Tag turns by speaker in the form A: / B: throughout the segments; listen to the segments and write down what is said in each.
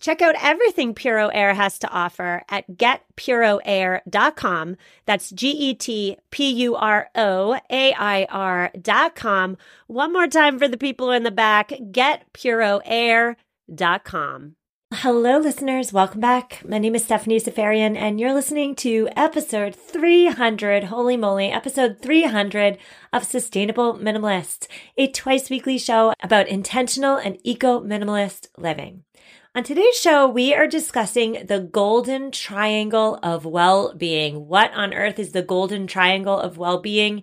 A: Check out everything Puro Air has to offer at getpuroair.com. That's G E T P U R O A I R.com. One more time for the people in the back getpuroair.com. Hello, listeners. Welcome back. My name is Stephanie Seferian, and you're listening to episode 300. Holy moly, episode 300 of Sustainable Minimalists, a twice weekly show about intentional and eco minimalist living. On today's show, we are discussing the golden triangle of well-being. What on earth is the golden triangle of well-being?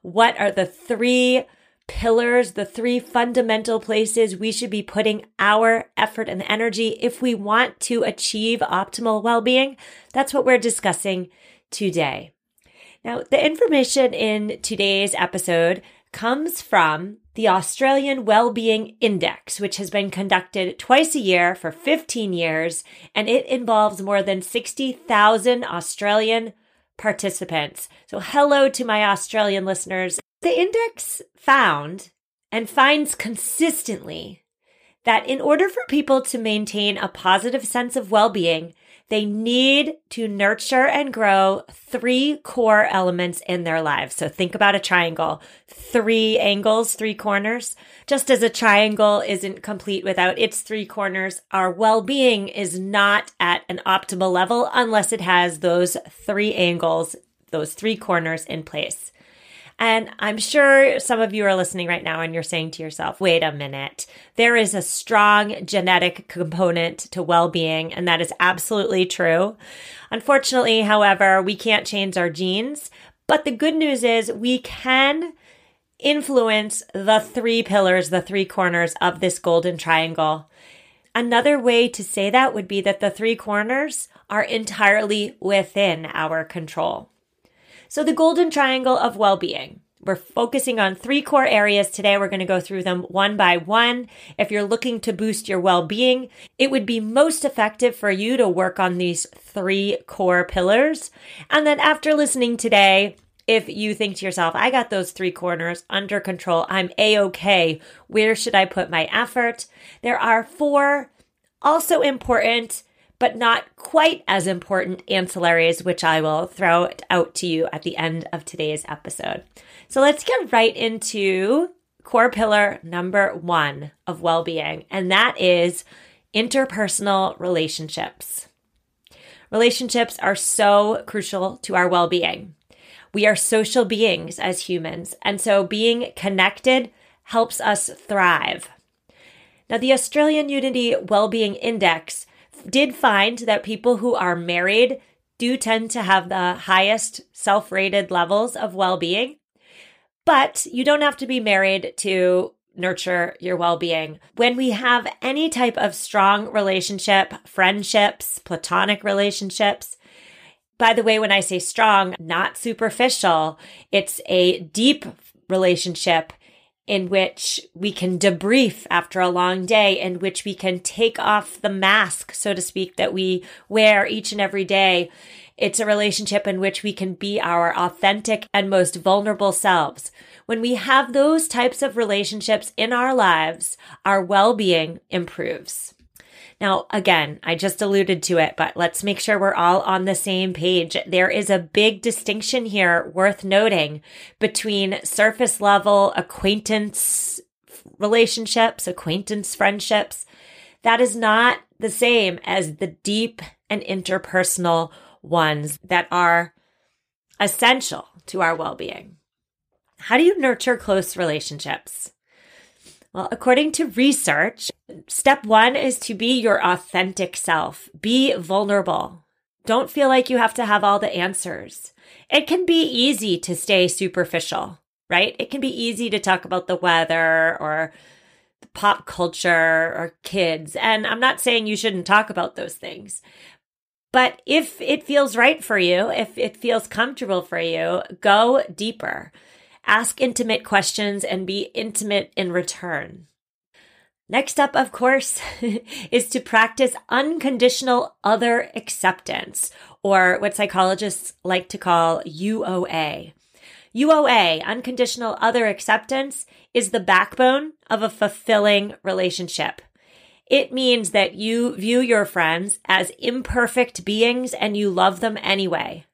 A: What are the three pillars, the three fundamental places we should be putting our effort and energy if we want to achieve optimal well-being? That's what we're discussing today. Now, the information in today's episode comes from the Australian Wellbeing Index, which has been conducted twice a year for 15 years, and it involves more than 60,000 Australian participants. So, hello to my Australian listeners. The index found and finds consistently that in order for people to maintain a positive sense of well being, they need to nurture and grow three core elements in their lives. So think about a triangle, three angles, three corners. Just as a triangle isn't complete without its three corners, our well-being is not at an optimal level unless it has those three angles, those three corners in place. And I'm sure some of you are listening right now and you're saying to yourself, wait a minute, there is a strong genetic component to well being, and that is absolutely true. Unfortunately, however, we can't change our genes. But the good news is we can influence the three pillars, the three corners of this golden triangle. Another way to say that would be that the three corners are entirely within our control. So, the golden triangle of well being. We're focusing on three core areas today. We're going to go through them one by one. If you're looking to boost your well being, it would be most effective for you to work on these three core pillars. And then after listening today, if you think to yourself, I got those three corners under control, I'm a okay. Where should I put my effort? There are four also important but not quite as important ancillaries, which I will throw out to you at the end of today's episode. So let's get right into core pillar number one of well being, and that is interpersonal relationships. Relationships are so crucial to our well being. We are social beings as humans, and so being connected helps us thrive. Now, the Australian Unity Wellbeing Index did find that people who are married do tend to have the highest self rated levels of well being. But you don't have to be married to nurture your well being. When we have any type of strong relationship, friendships, platonic relationships, by the way, when I say strong, not superficial, it's a deep relationship in which we can debrief after a long day, in which we can take off the mask, so to speak, that we wear each and every day. It's a relationship in which we can be our authentic and most vulnerable selves. When we have those types of relationships in our lives, our well being improves. Now, again, I just alluded to it, but let's make sure we're all on the same page. There is a big distinction here worth noting between surface level acquaintance relationships, acquaintance friendships. That is not the same as the deep and interpersonal ones that are essential to our well being. How do you nurture close relationships? Well, according to research, step one is to be your authentic self. Be vulnerable. Don't feel like you have to have all the answers. It can be easy to stay superficial, right? It can be easy to talk about the weather or pop culture or kids. And I'm not saying you shouldn't talk about those things. But if it feels right for you, if it feels comfortable for you, go deeper. Ask intimate questions and be intimate in return. Next up, of course, is to practice unconditional other acceptance, or what psychologists like to call UOA. UOA, unconditional other acceptance, is the backbone of a fulfilling relationship. It means that you view your friends as imperfect beings and you love them anyway.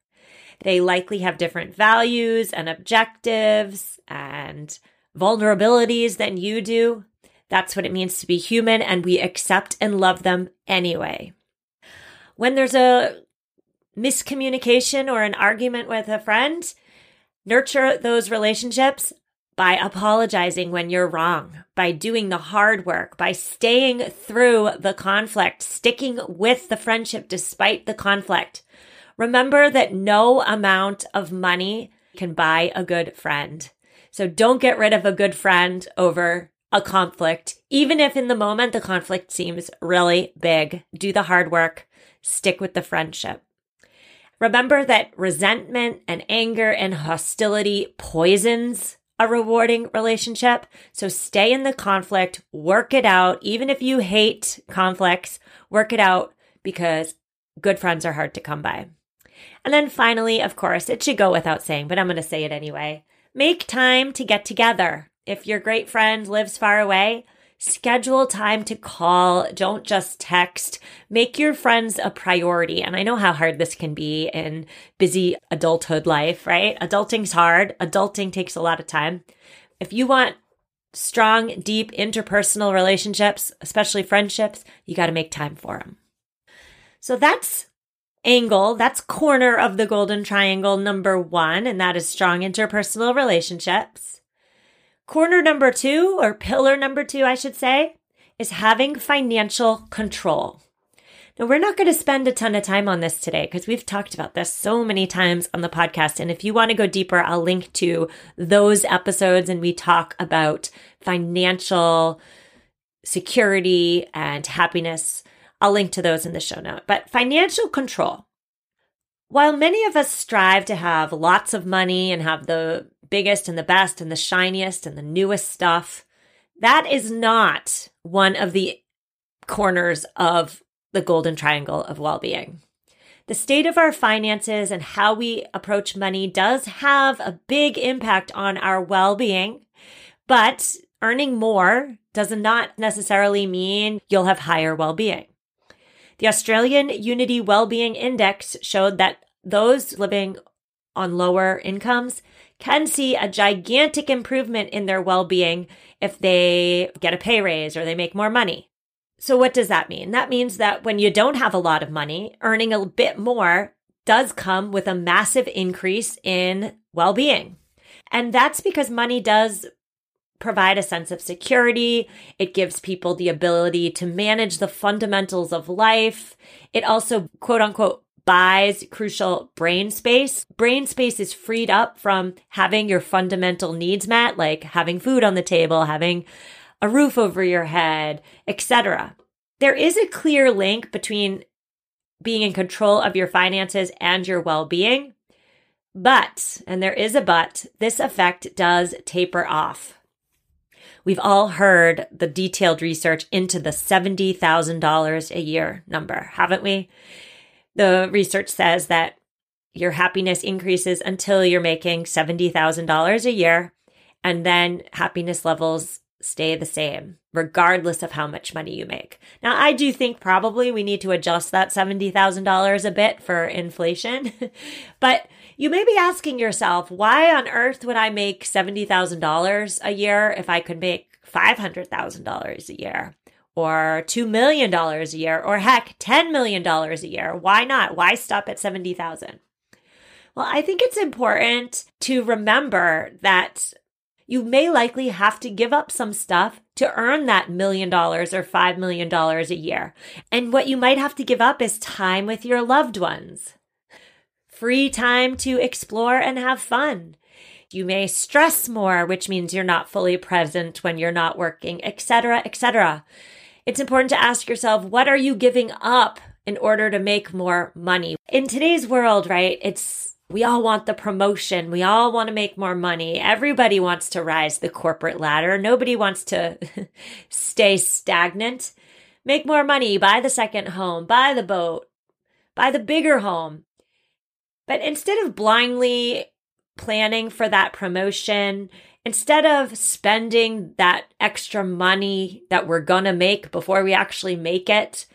A: They likely have different values and objectives and vulnerabilities than you do. That's what it means to be human, and we accept and love them anyway. When there's a miscommunication or an argument with a friend, nurture those relationships by apologizing when you're wrong, by doing the hard work, by staying through the conflict, sticking with the friendship despite the conflict. Remember that no amount of money can buy a good friend. So don't get rid of a good friend over a conflict, even if in the moment the conflict seems really big. Do the hard work, stick with the friendship. Remember that resentment and anger and hostility poisons a rewarding relationship. So stay in the conflict, work it out. Even if you hate conflicts, work it out because good friends are hard to come by. And then finally, of course, it should go without saying, but I'm going to say it anyway. Make time to get together. If your great friend lives far away, schedule time to call. Don't just text. Make your friends a priority. And I know how hard this can be in busy adulthood life, right? Adulting's hard. Adulting takes a lot of time. If you want strong, deep interpersonal relationships, especially friendships, you got to make time for them. So that's angle, that's corner of the golden triangle number one, and that is strong interpersonal relationships. Corner number two, or pillar number two, I should say, is having financial control. Now, we're not going to spend a ton of time on this today because we've talked about this so many times on the podcast. And if you want to go deeper, I'll link to those episodes and we talk about financial security and happiness I'll link to those in the show note. But financial control. While many of us strive to have lots of money and have the biggest and the best and the shiniest and the newest stuff, that is not one of the corners of the golden triangle of well being. The state of our finances and how we approach money does have a big impact on our well being, but earning more does not necessarily mean you'll have higher well being. The Australian Unity Wellbeing Index showed that those living on lower incomes can see a gigantic improvement in their well-being if they get a pay raise or they make more money. So what does that mean? That means that when you don't have a lot of money, earning a bit more does come with a massive increase in well-being. And that's because money does provide a sense of security. It gives people the ability to manage the fundamentals of life. It also, quote unquote, buys crucial brain space. Brain space is freed up from having your fundamental needs met, like having food on the table, having a roof over your head, etc. There is a clear link between being in control of your finances and your well-being. But, and there is a but, this effect does taper off. We've all heard the detailed research into the $70,000 a year number, haven't we? The research says that your happiness increases until you're making $70,000 a year, and then happiness levels stay the same, regardless of how much money you make. Now, I do think probably we need to adjust that $70,000 a bit for inflation, but you may be asking yourself, why on earth would I make $70,000 a year if I could make $500,000 a year? Or $2 million a year, or heck, $10 million a year. Why not? Why stop at 70,000? Well, I think it's important to remember that you may likely have to give up some stuff to earn that million dollars or five million dollars a year. And what you might have to give up is time with your loved ones, free time to explore and have fun. You may stress more, which means you're not fully present when you're not working, etc., etc. It's important to ask yourself, what are you giving up in order to make more money? In today's world, right? It's we all want the promotion. We all want to make more money. Everybody wants to rise the corporate ladder. Nobody wants to stay stagnant. Make more money, buy the second home, buy the boat, buy the bigger home. But instead of blindly planning for that promotion, instead of spending that extra money that we're going to make before we actually make it,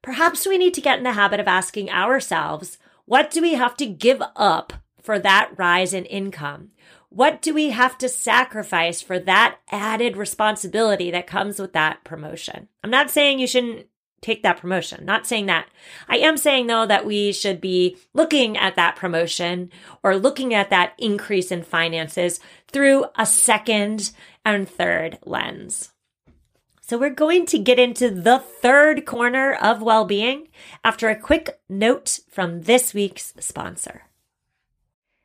A: perhaps we need to get in the habit of asking ourselves, what do we have to give up for that rise in income? What do we have to sacrifice for that added responsibility that comes with that promotion? I'm not saying you shouldn't take that promotion. Not saying that. I am saying though that we should be looking at that promotion or looking at that increase in finances through a second and third lens. So we're going to get into the third corner of well-being after a quick note from this week's sponsor.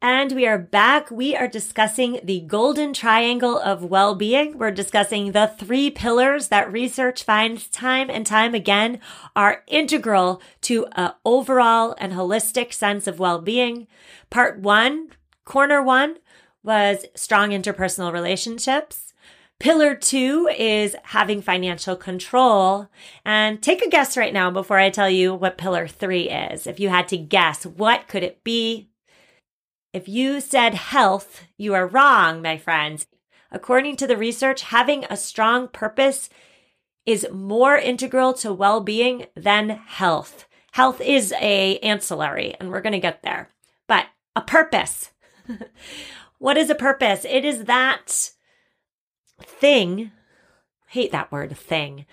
A: And we are back. We are discussing the golden triangle of well-being. We're discussing the three pillars that research finds time and time again are integral to an overall and holistic sense of well-being. Part one, corner one was strong interpersonal relationships. Pillar two is having financial control. And take a guess right now before I tell you what pillar three is. If you had to guess, what could it be? If you said health, you are wrong, my friends. According to the research, having a strong purpose is more integral to well-being than health. Health is a ancillary and we're going to get there. But a purpose. what is a purpose? It is that thing. hate that word thing.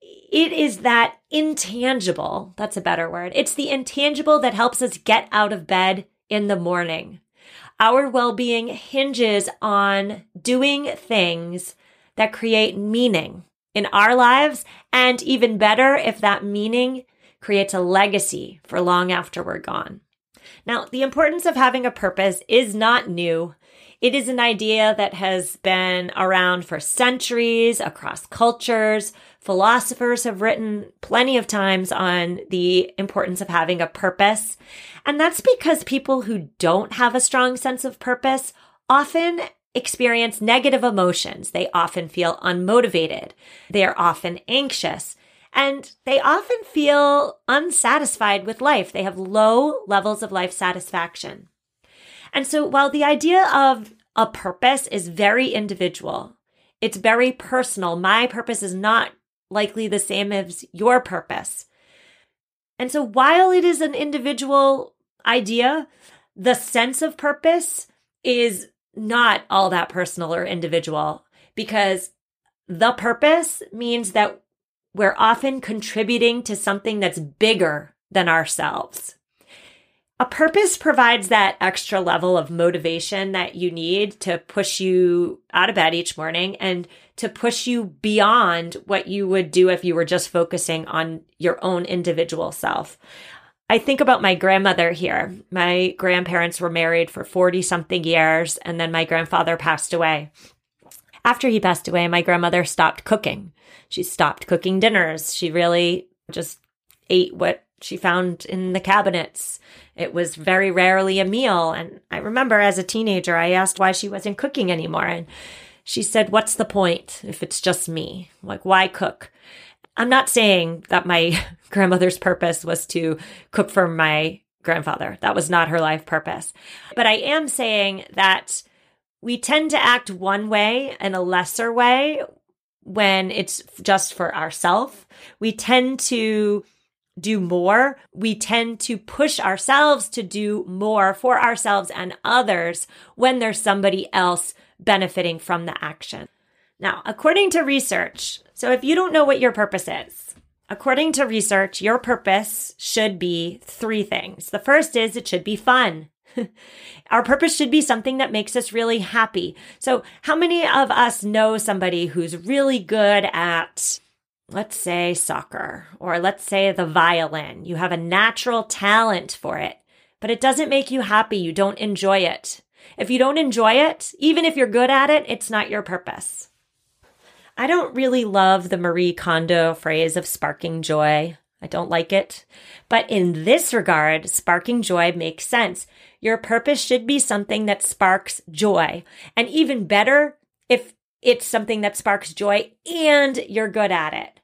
A: It is that intangible. That's a better word. It's the intangible that helps us get out of bed in the morning. Our well being hinges on doing things that create meaning in our lives. And even better, if that meaning creates a legacy for long after we're gone. Now, the importance of having a purpose is not new. It is an idea that has been around for centuries across cultures. Philosophers have written plenty of times on the importance of having a purpose. And that's because people who don't have a strong sense of purpose often experience negative emotions. They often feel unmotivated. They are often anxious and they often feel unsatisfied with life. They have low levels of life satisfaction. And so while the idea of a purpose is very individual, it's very personal. My purpose is not likely the same as your purpose. And so while it is an individual idea, the sense of purpose is not all that personal or individual because the purpose means that we're often contributing to something that's bigger than ourselves. A purpose provides that extra level of motivation that you need to push you out of bed each morning and to push you beyond what you would do if you were just focusing on your own individual self. I think about my grandmother here. My grandparents were married for 40 something years, and then my grandfather passed away. After he passed away, my grandmother stopped cooking. She stopped cooking dinners. She really just ate what she found in the cabinets. It was very rarely a meal. And I remember as a teenager, I asked why she wasn't cooking anymore. And she said, What's the point if it's just me? Like, why cook? I'm not saying that my grandmother's purpose was to cook for my grandfather. That was not her life purpose. But I am saying that we tend to act one way in a lesser way when it's just for ourselves. We tend to do more. We tend to push ourselves to do more for ourselves and others when there's somebody else benefiting from the action. Now, according to research, so if you don't know what your purpose is, according to research, your purpose should be three things. The first is it should be fun. Our purpose should be something that makes us really happy. So, how many of us know somebody who's really good at, let's say, soccer, or let's say the violin? You have a natural talent for it, but it doesn't make you happy. You don't enjoy it. If you don't enjoy it, even if you're good at it, it's not your purpose. I don't really love the Marie Kondo phrase of sparking joy. I don't like it. But in this regard, sparking joy makes sense. Your purpose should be something that sparks joy. And even better, if it's something that sparks joy and you're good at it.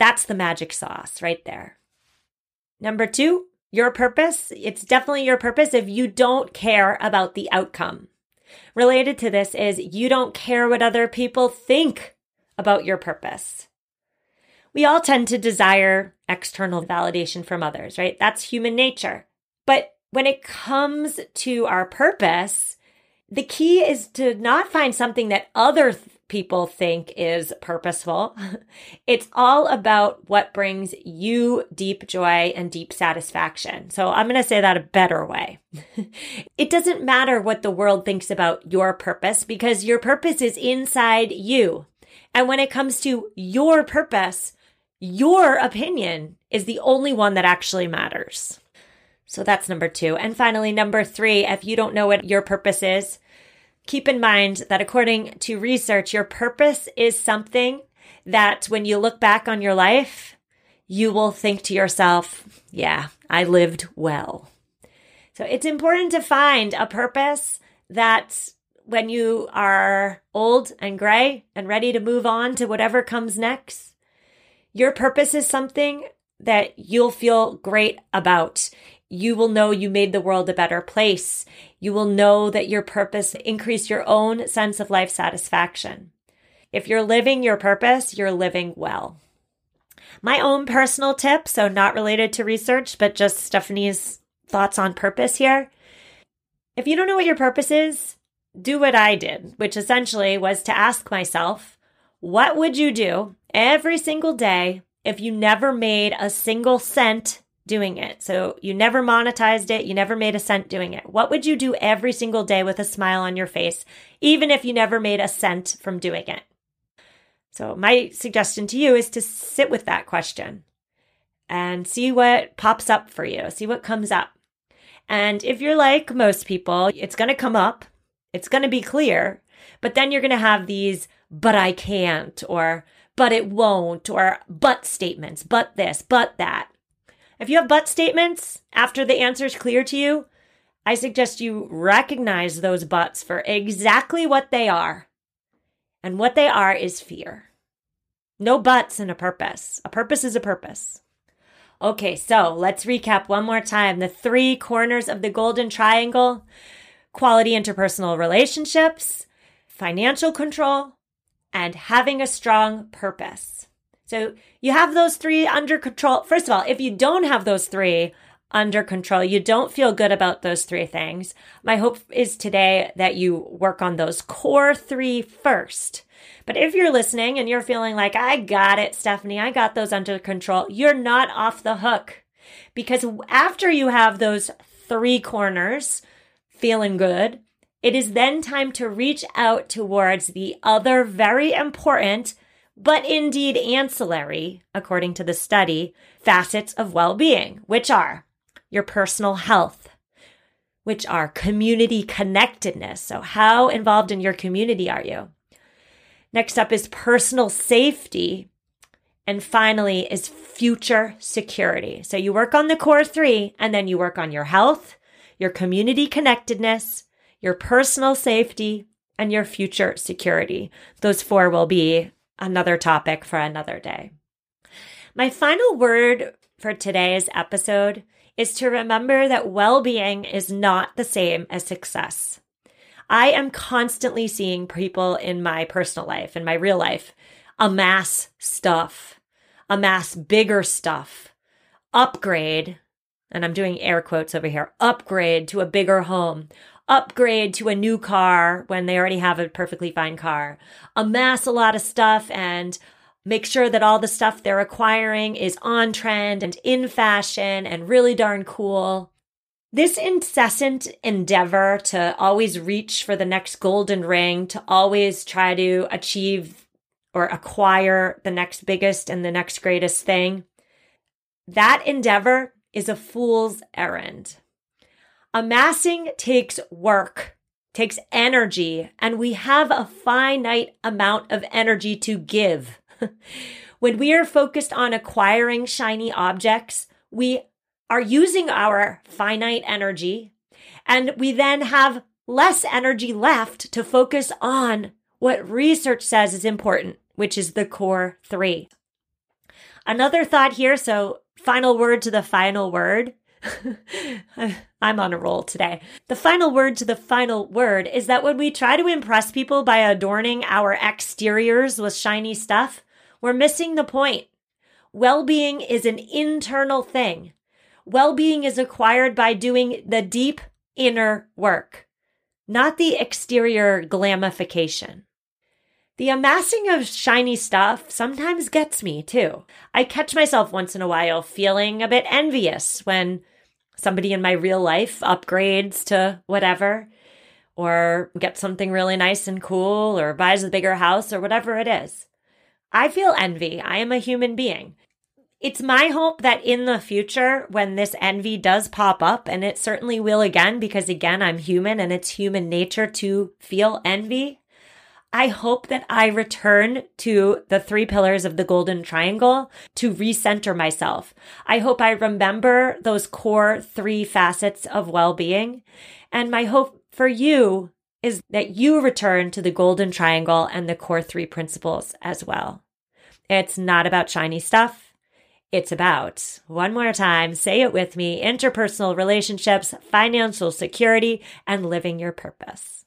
A: That's the magic sauce right there. Number two, your purpose. It's definitely your purpose if you don't care about the outcome. Related to this is you don't care what other people think about your purpose. We all tend to desire external validation from others, right? That's human nature. But when it comes to our purpose, the key is to not find something that other th- people think is purposeful. It's all about what brings you deep joy and deep satisfaction. So I'm going to say that a better way. it doesn't matter what the world thinks about your purpose because your purpose is inside you. And when it comes to your purpose, your opinion is the only one that actually matters. So that's number two. And finally, number three, if you don't know what your purpose is, keep in mind that according to research, your purpose is something that when you look back on your life, you will think to yourself, yeah, I lived well. So it's important to find a purpose that when you are old and gray and ready to move on to whatever comes next, your purpose is something that you'll feel great about. You will know you made the world a better place. You will know that your purpose increased your own sense of life satisfaction. If you're living your purpose, you're living well. My own personal tip, so not related to research, but just Stephanie's thoughts on purpose here. If you don't know what your purpose is, do what I did, which essentially was to ask myself, what would you do every single day if you never made a single cent doing it? So you never monetized it, you never made a cent doing it. What would you do every single day with a smile on your face, even if you never made a cent from doing it? So my suggestion to you is to sit with that question and see what pops up for you, see what comes up. And if you're like most people, it's going to come up It's going to be clear, but then you're going to have these, but I can't, or but it won't, or but statements, but this, but that. If you have but statements after the answer is clear to you, I suggest you recognize those buts for exactly what they are. And what they are is fear. No buts in a purpose. A purpose is a purpose. Okay, so let's recap one more time the three corners of the golden triangle quality interpersonal relationships, financial control, and having a strong purpose. So you have those three under control. First of all, if you don't have those three under control, you don't feel good about those three things. My hope is today that you work on those core three first. But if you're listening and you're feeling like, I got it, Stephanie, I got those under control, you're not off the hook. Because after you have those three corners feeling good, it is then time to reach out towards the other very important, but indeed ancillary, according to the study, facets of well being, which are your personal health, which are community connectedness. So, how involved in your community are you? Next up is personal safety. And finally is future security. So you work on the core three and then you work on your health, your community connectedness, your personal safety, and your future security. Those four will be another topic for another day. My final word for today's episode is to remember that well being is not the same as success. I am constantly seeing people in my personal life, in my real life, amass stuff, amass bigger stuff, upgrade, and I'm doing air quotes over here, upgrade to a bigger home, upgrade to a new car when they already have a perfectly fine car, amass a lot of stuff and make sure that all the stuff they're acquiring is on trend and in fashion and really darn cool. This incessant endeavor to always reach for the next golden ring, to always try to achieve or acquire the next biggest and the next greatest thing, that endeavor is a fool's errand. Amassing takes work, takes energy, and we have a finite amount of energy to give. when we are focused on acquiring shiny objects, we are using our finite energy, and we then have less energy left to focus on what research says is important, which is the core three. Another thought here. So, final word to the final word. I'm on a roll today. The final word to the final word is that when we try to impress people by adorning our exteriors with shiny stuff, we're missing the point. Well being is an internal thing. Well being is acquired by doing the deep inner work, not the exterior glamification. The amassing of shiny stuff sometimes gets me too. I catch myself once in a while feeling a bit envious when somebody in my real life upgrades to whatever, or gets something really nice and cool, or buys a bigger house, or whatever it is. I feel envy. I am a human being. It's my hope that in the future, when this envy does pop up, and it certainly will again, because again, I'm human and it's human nature to feel envy. I hope that I return to the three pillars of the golden triangle to recenter myself. I hope I remember those core three facets of well being. And my hope for you is that you return to the golden triangle and the core three principles as well. It's not about shiny stuff. It's about, one more time, say it with me interpersonal relationships, financial security, and living your purpose.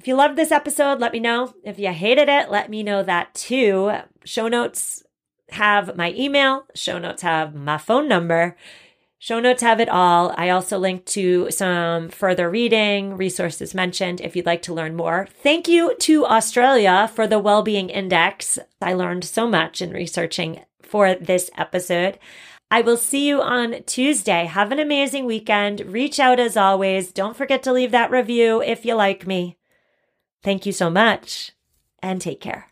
A: If you loved this episode, let me know. If you hated it, let me know that too. Show notes have my email, show notes have my phone number. Show notes have it all. I also link to some further reading, resources mentioned if you'd like to learn more. Thank you to Australia for the Wellbeing Index. I learned so much in researching for this episode. I will see you on Tuesday. Have an amazing weekend. Reach out as always. Don't forget to leave that review if you like me. Thank you so much and take care.